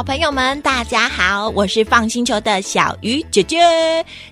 小朋友们，大家好，我是放星球的小鱼姐姐。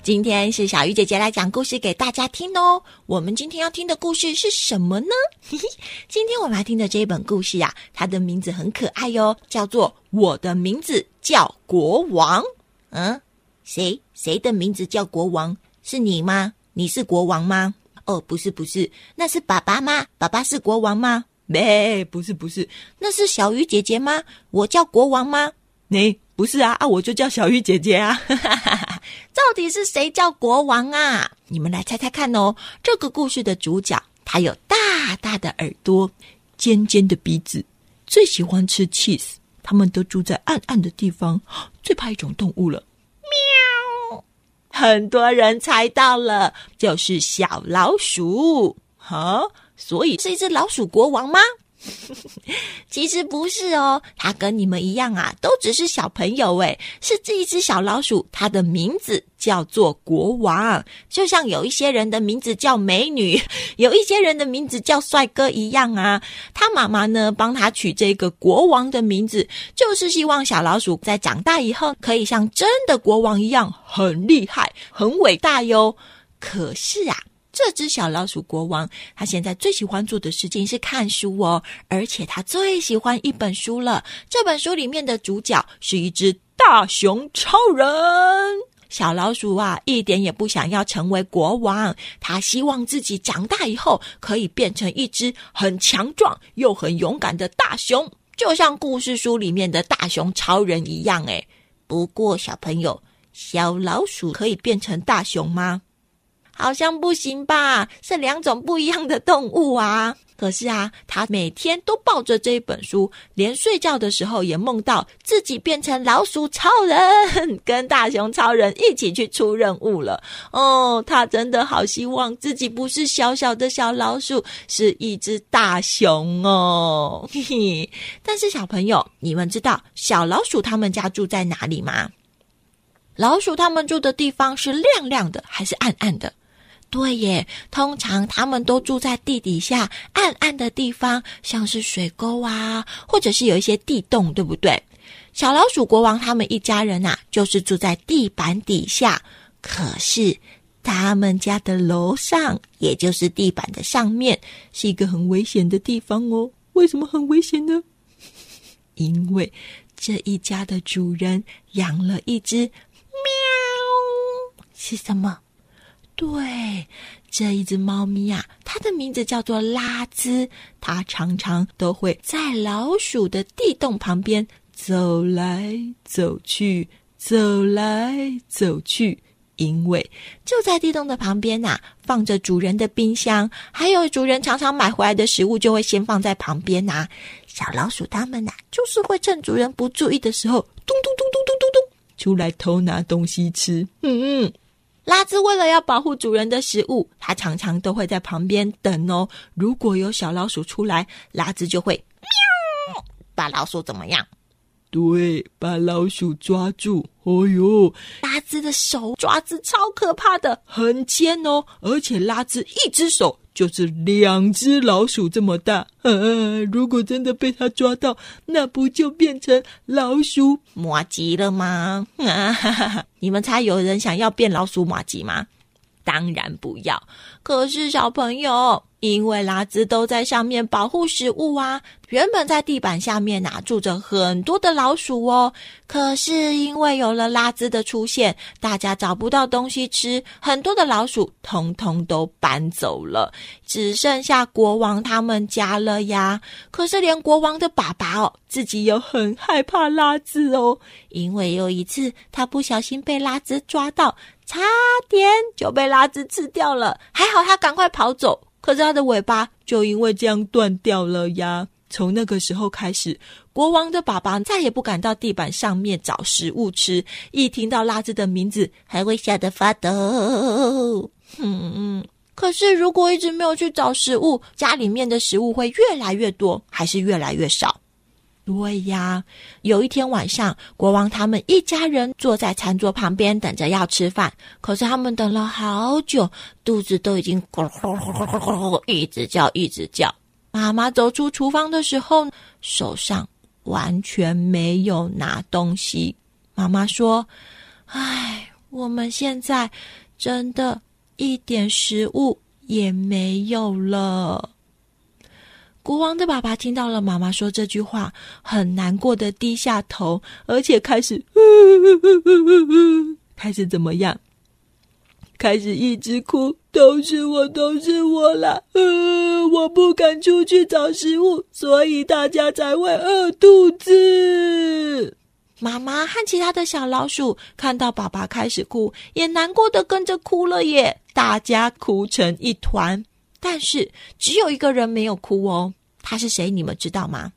今天是小鱼姐姐来讲故事给大家听哦。我们今天要听的故事是什么呢？嘿 嘿今天我们来听的这一本故事呀，它的名字很可爱哟，叫做《我的名字叫国王》。嗯，谁谁的名字叫国王？是你吗？你是国王吗？哦，不是，不是，那是爸爸吗？爸爸是国王吗？没，不是不是，那是小鱼姐姐吗？我叫国王吗？你不是啊啊，我就叫小玉姐姐啊！到底是谁叫国王啊？你们来猜猜看哦。这个故事的主角，他有大大的耳朵，尖尖的鼻子，最喜欢吃 cheese。他们都住在暗暗的地方，最怕一种动物了。喵！很多人猜到了，就是小老鼠。哈？所以是一只老鼠国王吗？其实不是哦，它跟你们一样啊，都只是小朋友诶。是这一只小老鼠，它的名字叫做国王，就像有一些人的名字叫美女，有一些人的名字叫帅哥一样啊。他妈妈呢，帮他取这个国王的名字，就是希望小老鼠在长大以后可以像真的国王一样，很厉害、很伟大哟。可是啊。这只小老鼠国王，他现在最喜欢做的事情是看书哦，而且他最喜欢一本书了。这本书里面的主角是一只大熊超人。小老鼠啊，一点也不想要成为国王，他希望自己长大以后可以变成一只很强壮又很勇敢的大熊，就像故事书里面的大熊超人一样。诶不过小朋友，小老鼠可以变成大熊吗？好像不行吧？是两种不一样的动物啊！可是啊，他每天都抱着这一本书，连睡觉的时候也梦到自己变成老鼠超人，跟大熊超人一起去出任务了。哦，他真的好希望自己不是小小的小老鼠，是一只大熊哦！嘿嘿。但是小朋友，你们知道小老鼠他们家住在哪里吗？老鼠他们住的地方是亮亮的还是暗暗的？对耶，通常他们都住在地底下暗暗的地方，像是水沟啊，或者是有一些地洞，对不对？小老鼠国王他们一家人呐，就是住在地板底下。可是他们家的楼上，也就是地板的上面，是一个很危险的地方哦。为什么很危险呢？因为这一家的主人养了一只喵，是什么？对，这一只猫咪呀，它的名字叫做拉兹。它常常都会在老鼠的地洞旁边走来走去，走来走去。因为就在地洞的旁边呐，放着主人的冰箱，还有主人常常买回来的食物，就会先放在旁边呐。小老鼠它们呐，就是会趁主人不注意的时候，咚咚咚咚咚咚咚，出来偷拿东西吃。嗯嗯。拉兹为了要保护主人的食物，它常常都会在旁边等哦。如果有小老鼠出来，拉兹就会喵，把老鼠怎么样？对，把老鼠抓住。哦呦，拉兹的手爪子超可怕的，很尖哦，而且拉兹一只手。就是两只老鼠这么大，呃，如果真的被它抓到，那不就变成老鼠马吉了吗？你们猜有人想要变老鼠马吉吗？当然不要。可是小朋友。因为拉兹都在上面保护食物啊，原本在地板下面呐住着很多的老鼠哦。可是因为有了拉兹的出现，大家找不到东西吃，很多的老鼠通通都搬走了，只剩下国王他们家了呀。可是连国王的爸爸哦，自己又很害怕拉兹哦，因为有一次他不小心被拉兹抓到，差点就被拉兹吃掉了，还好他赶快跑走。可是它的尾巴就因为这样断掉了呀！从那个时候开始，国王的爸爸再也不敢到地板上面找食物吃，一听到拉兹的名字，还会吓得发抖。哼，可是如果一直没有去找食物，家里面的食物会越来越多，还是越来越少？对呀，有一天晚上，国王他们一家人坐在餐桌旁边等着要吃饭。可是他们等了好久，肚子都已经咕噜咕噜咕噜一直叫一直叫。妈妈走出厨房的时候，手上完全没有拿东西。妈妈说：“唉，我们现在真的一点食物也没有了。”国王的爸爸听到了妈妈说这句话，很难过的低下头，而且开始，开始怎么样？开始一直哭，都是我，都是我啦！呃，我不敢出去找食物，所以大家才会饿肚子。妈妈和其他的小老鼠看到爸爸开始哭，也难过的跟着哭了耶！大家哭成一团，但是只有一个人没有哭哦。他是谁？你们知道吗？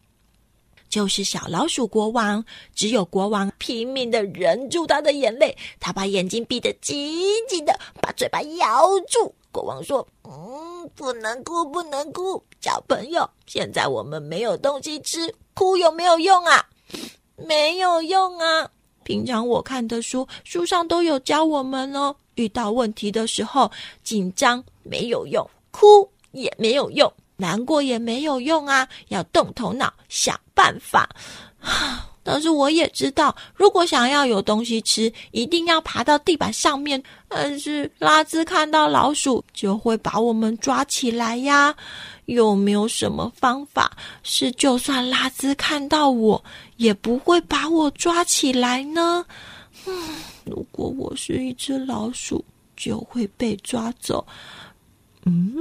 就是小老鼠国王，只有国王拼命的忍住他的眼泪，他把眼睛闭得紧紧的，把嘴巴咬住。国王说：“嗯，不能哭，不能哭，小朋友，现在我们没有东西吃，哭有没有用啊？没有用啊！平常我看的书，书上都有教我们哦，遇到问题的时候，紧张没有用，哭也没有用。”难过也没有用啊，要动头脑想办法。但是我也知道，如果想要有东西吃，一定要爬到地板上面。但是拉兹看到老鼠就会把我们抓起来呀。有没有什么方法是就算拉兹看到我也不会把我抓起来呢？嗯，如果我是一只老鼠，就会被抓走。嗯。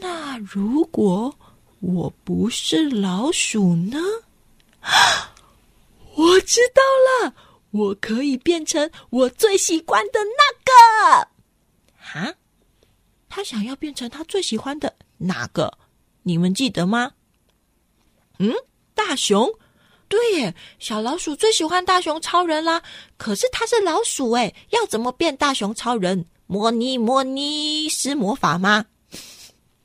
那如果我不是老鼠呢？我知道了，我可以变成我最喜欢的那个。哈，他想要变成他最喜欢的哪个？你们记得吗？嗯，大熊。对耶，小老鼠最喜欢大熊超人啦。可是他是老鼠哎，要怎么变大熊超人？模拟模拟施魔法吗？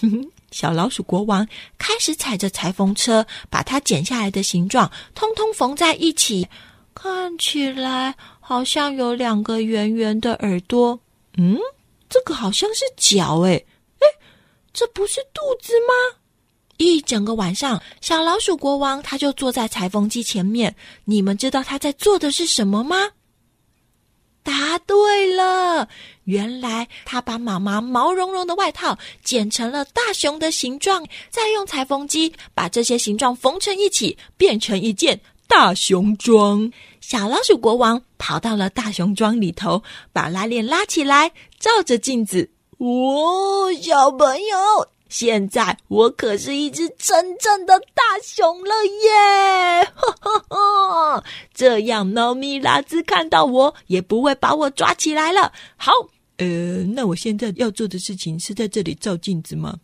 小老鼠国王开始踩着裁缝车，把它剪下来的形状通通缝在一起，看起来好像有两个圆圆的耳朵。嗯，这个好像是脚，哎哎，这不是肚子吗？一整个晚上，小老鼠国王他就坐在裁缝机前面。你们知道他在做的是什么吗？答对了，原来他把妈妈毛茸茸的外套剪成了大熊的形状，再用裁缝机把这些形状缝成一起，变成一件大熊装。小老鼠国王跑到了大熊装里头，把拉链拉起来，照着镜子，哦，小朋友。现在我可是一只真正的大熊了耶！这样猫咪拉兹看到我也不会把我抓起来了。好，呃，那我现在要做的事情是在这里照镜子吗？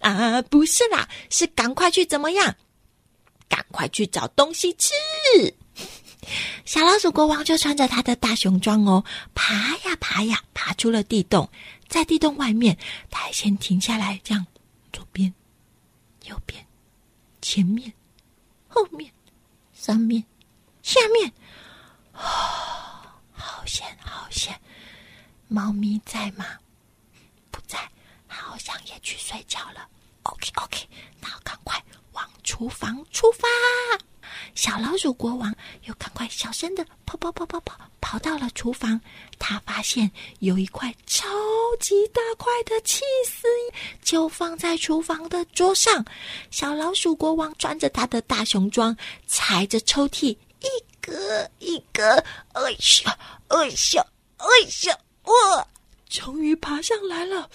啊，不是啦，是赶快去怎么样？赶快去找东西吃。小老鼠国王就穿着他的大熊装哦，爬呀爬呀，爬出了地洞。在地洞外面，他还先停下来，这样。左边、右边、前面、后面、上面、下面，啊，好险，好险！猫咪在吗？不在，好像也去睡觉了。OK，OK，那赶快往厨房出发。小老鼠国王又赶快小声的跑跑跑跑跑，跑到了厨房。他发现有一块超级大块的气丝，就放在厨房的桌上。小老鼠国王穿着他的大熊装，踩着抽屉，一格一格，哎呀，哎呀，哎呀，哇！终于爬上来了。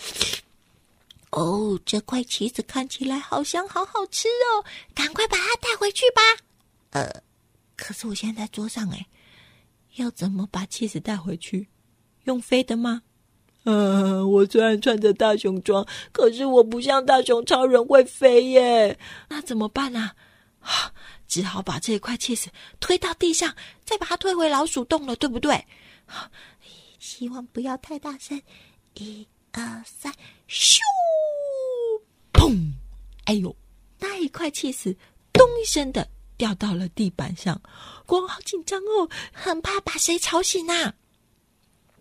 哦，这块棋子看起来好香，好好吃哦！赶快把它带回去吧。呃，可是我现在在桌上哎，要怎么把气子带回去？用飞的吗？呃，我虽然穿着大熊装，可是我不像大熊超人会飞耶，那怎么办呢？啊，只好把这一块 cheese 推到地上，再把它推回老鼠洞了，对不对？希望不要太大声。一二三，咻！砰！哎呦，那一块 cheese 咚一声的掉到了地板上。国王好紧张哦，很怕把谁吵醒啊。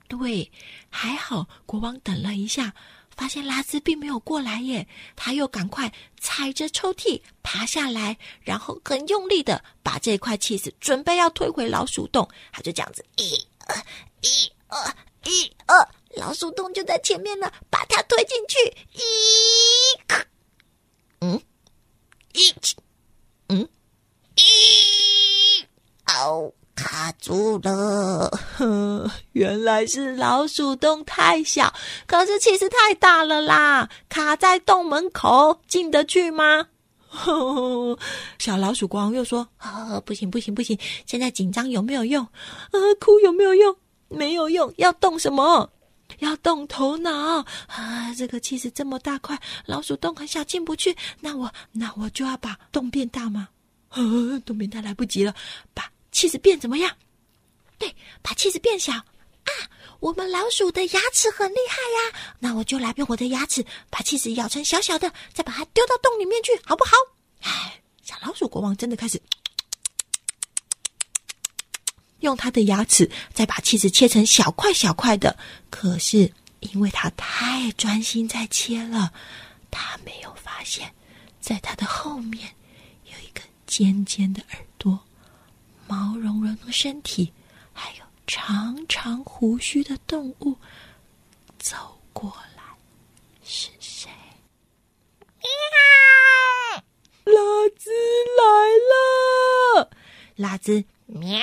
对，还好国王等了一下。发现拉兹并没有过来耶，他又赶快踩着抽屉爬下来，然后很用力的把这块气死准备要推回老鼠洞。他就这样子，一、二、一、呃、一、二，老鼠洞就在前面了，把它推进去。一，嗯，一，嗯，一，哦。卡住了，原来是老鼠洞太小，可是其实太大了啦！卡在洞门口，进得去吗？小老鼠国王又说：“啊，不行不行不行！现在紧张有没有用？啊，哭有没有用？没有用！要动什么？要动头脑啊！这个气实这么大块，老鼠洞很小，进不去。那我那我就要把洞变大吗？洞变大来不及了，把。”气子变怎么样？对，把气子变小啊！我们老鼠的牙齿很厉害呀，那我就来用我的牙齿把气子咬成小小的，再把它丢到洞里面去，好不好？哎，小老鼠国王真的开始用他的牙齿再把茄子切成小块小块的，可是因为他太专心在切了，他没有发现，在他的后面有一个尖尖的耳朵。毛茸茸的身体，还有长长胡须的动物走过来，是谁？拉兹来了！拉兹喵，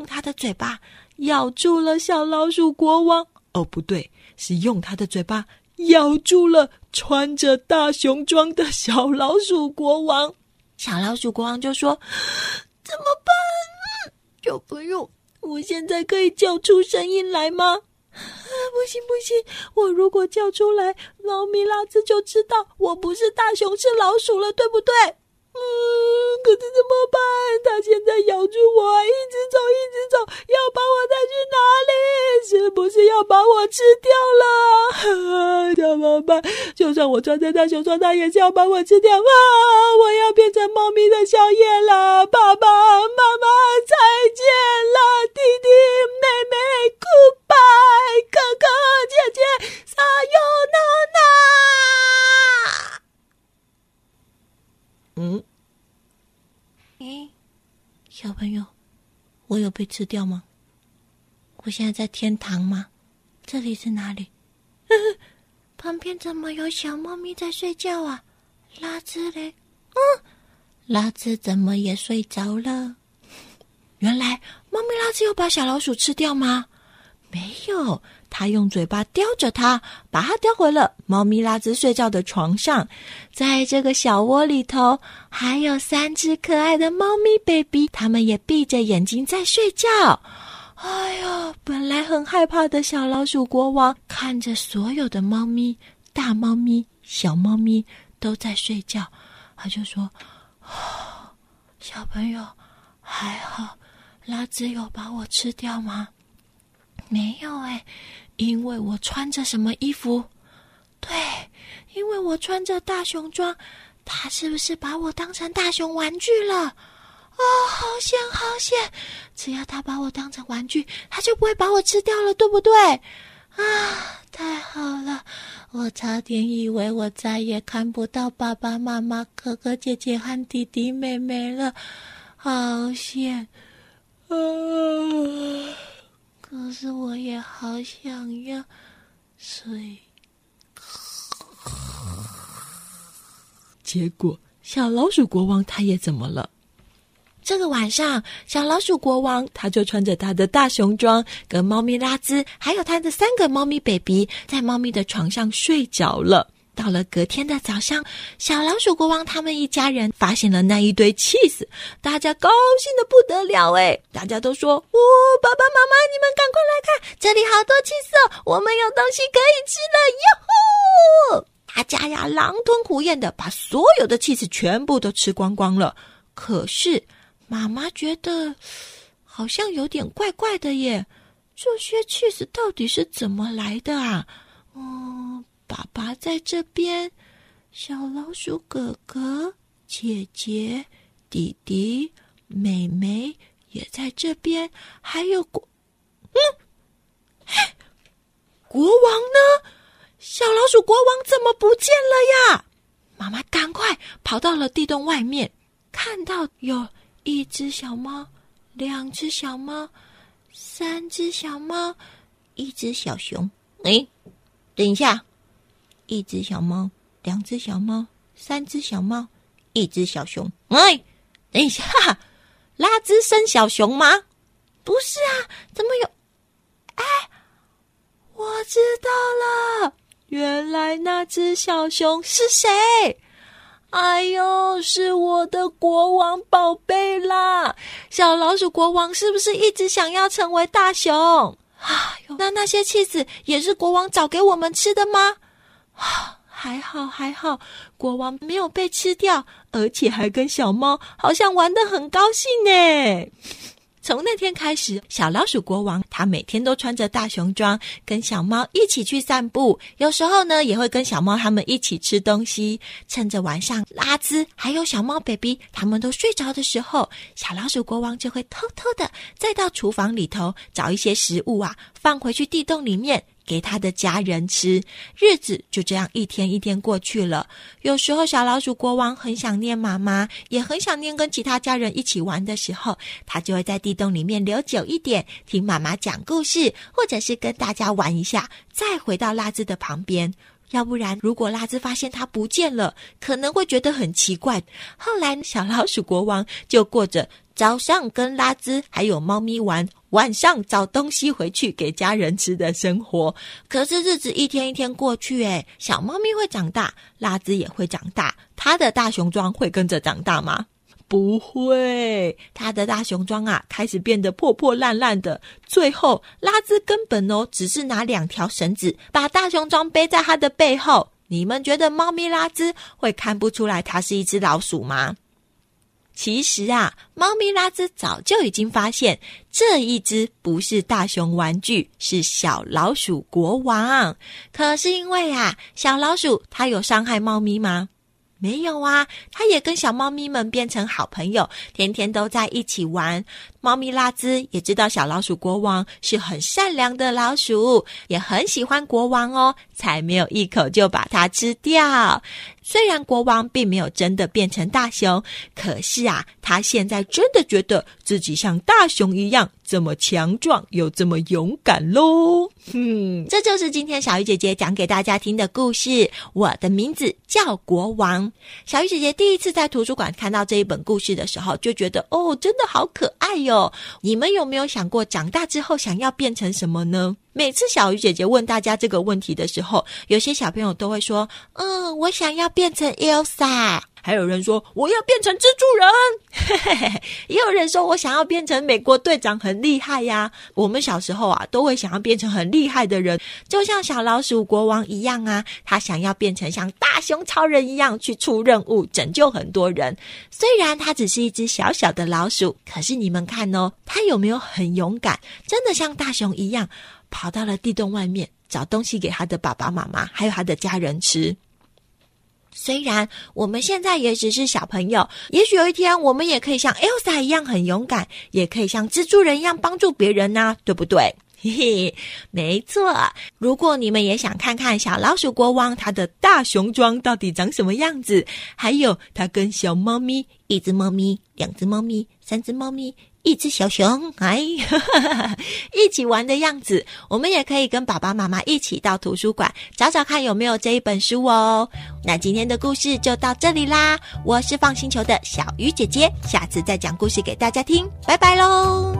用他的嘴巴咬住了小老鼠国王。哦，不对，是用他的嘴巴咬住了穿着大熊装的小老鼠国王。小老鼠国王就说：“怎么办？小朋友，我现在可以叫出声音来吗？啊不行不行，我如果叫出来，猫咪拉兹就知道我不是大熊，是老鼠了，对不对？”嗯，可是怎么办？他现在咬住我，一直走，一直走，要把我带去哪里？是不是要把我吃掉了？怎么办？就算我穿在大熊装，他也是要把我吃掉啊！我要变成猫咪的宵夜了，爸爸妈妈再见了，弟弟妹妹 goodbye，哥哥姐姐撒哟那那。嗯，哎，小朋友，我有被吃掉吗？我现在在天堂吗？这里是哪里？旁边怎么有小猫咪在睡觉啊？拉兹嘞？嗯，拉兹怎么也睡着了？原来猫咪拉兹有把小老鼠吃掉吗？没有。他用嘴巴叼着它，把它叼回了猫咪拉兹睡觉的床上。在这个小窝里头，还有三只可爱的猫咪 baby，它们也闭着眼睛在睡觉。哎呦，本来很害怕的小老鼠国王，看着所有的猫咪，大猫咪、小猫咪都在睡觉，他就说：“ 小朋友，还好，拉兹有把我吃掉吗？”没有哎，因为我穿着什么衣服？对，因为我穿着大熊装，他是不是把我当成大熊玩具了？哦，好险好险！只要他把我当成玩具，他就不会把我吃掉了，对不对？啊，太好了！我差点以为我再也看不到爸爸妈妈、哥哥姐姐和弟弟妹妹了，好险啊！可是我也好想要睡。结果小老鼠国王他也怎么了？这个晚上，小老鼠国王他就穿着他的大熊装，跟猫咪拉兹还有他的三个猫咪 baby，在猫咪的床上睡着了。到了隔天的早上，小老鼠国王他们一家人发现了那一堆 cheese，大家高兴的不得了哎！大家都说：“哦，爸爸妈妈，你们赶快来看，这里好多 cheese，我们有东西可以吃了哟！”大家呀狼吞虎咽的把所有的气 h 全部都吃光光了。可是妈妈觉得好像有点怪怪的耶，这些气 h 到底是怎么来的啊？爸爸在这边，小老鼠哥哥、姐姐、弟弟、妹妹也在这边，还有国，嗯，国王呢？小老鼠国王怎么不见了呀？妈妈赶快跑到了地洞外面，看到有一只小猫、两只小猫、三只小猫、一只小熊。哎，等一下，一只小猫、两只小猫、三只小猫、一只小熊。哎，等一下，拉兹生小熊吗？不是啊，怎么有？哎，我知道了。原来那只小熊是谁？哎呦，是我的国王宝贝啦！小老鼠国王是不是一直想要成为大熊？哎呦，那那些气子也是国王找给我们吃的吗？还好还好，国王没有被吃掉，而且还跟小猫好像玩的很高兴呢。从那天开始，小老鼠国王他每天都穿着大熊装，跟小猫一起去散步。有时候呢，也会跟小猫他们一起吃东西。趁着晚上拉兹还有小猫 baby 他们都睡着的时候，小老鼠国王就会偷偷的再到厨房里头找一些食物啊，放回去地洞里面。给他的家人吃，日子就这样一天一天过去了。有时候，小老鼠国王很想念妈妈，也很想念跟其他家人一起玩的时候，他就会在地洞里面留久一点，听妈妈讲故事，或者是跟大家玩一下，再回到拉兹的旁边。要不然，如果拉兹发现他不见了，可能会觉得很奇怪。后来，小老鼠国王就过着早上跟拉兹还有猫咪玩，晚上找东西回去给家人吃的生活。可是日子一天一天过去，诶小猫咪会长大，拉兹也会长大，它的大熊装会跟着长大吗？不会，他的大熊装啊，开始变得破破烂烂的。最后，拉兹根本哦，只是拿两条绳子把大熊装背在他的背后。你们觉得猫咪拉兹会看不出来它是一只老鼠吗？其实啊，猫咪拉兹早就已经发现这一只不是大熊玩具，是小老鼠国王。可是因为啊，小老鼠它有伤害猫咪吗？没有啊，它也跟小猫咪们变成好朋友，天天都在一起玩。猫咪拉兹也知道小老鼠国王是很善良的老鼠，也很喜欢国王哦，才没有一口就把它吃掉。虽然国王并没有真的变成大熊，可是啊，他现在真的觉得自己像大熊一样这么强壮又这么勇敢喽。哼，这就是今天小鱼姐姐讲给大家听的故事。我的名字叫国王。小鱼姐姐第一次在图书馆看到这一本故事的时候，就觉得哦，真的好可爱哟。你们有没有想过长大之后想要变成什么呢？每次小鱼姐姐问大家这个问题的时候，有些小朋友都会说：“嗯，我想要变成 Elsa。”还有人说：“我要变成蜘蛛人。”也有人说：“我想要变成美国队长，很厉害呀。”我们小时候啊，都会想要变成很厉害的人，就像小老鼠国王一样啊。他想要变成像大熊超人一样去出任务，拯救很多人。虽然他只是一只小小的老鼠，可是你们看哦，他有没有很勇敢？真的像大熊一样？跑到了地洞外面找东西给他的爸爸妈妈，还有他的家人吃。虽然我们现在也只是小朋友，也许有一天我们也可以像 Elsa 一样很勇敢，也可以像蜘蛛人一样帮助别人呢，对不对？嘿嘿，没错。如果你们也想看看小老鼠国王他的大熊装到底长什么样子，还有他跟小猫咪、一只猫咪、两只猫咪、三只猫咪。一只小熊，哎，一起玩的样子，我们也可以跟爸爸妈妈一起到图书馆找找看有没有这一本书哦。那今天的故事就到这里啦，我是放星球的小鱼姐姐，下次再讲故事给大家听，拜拜喽。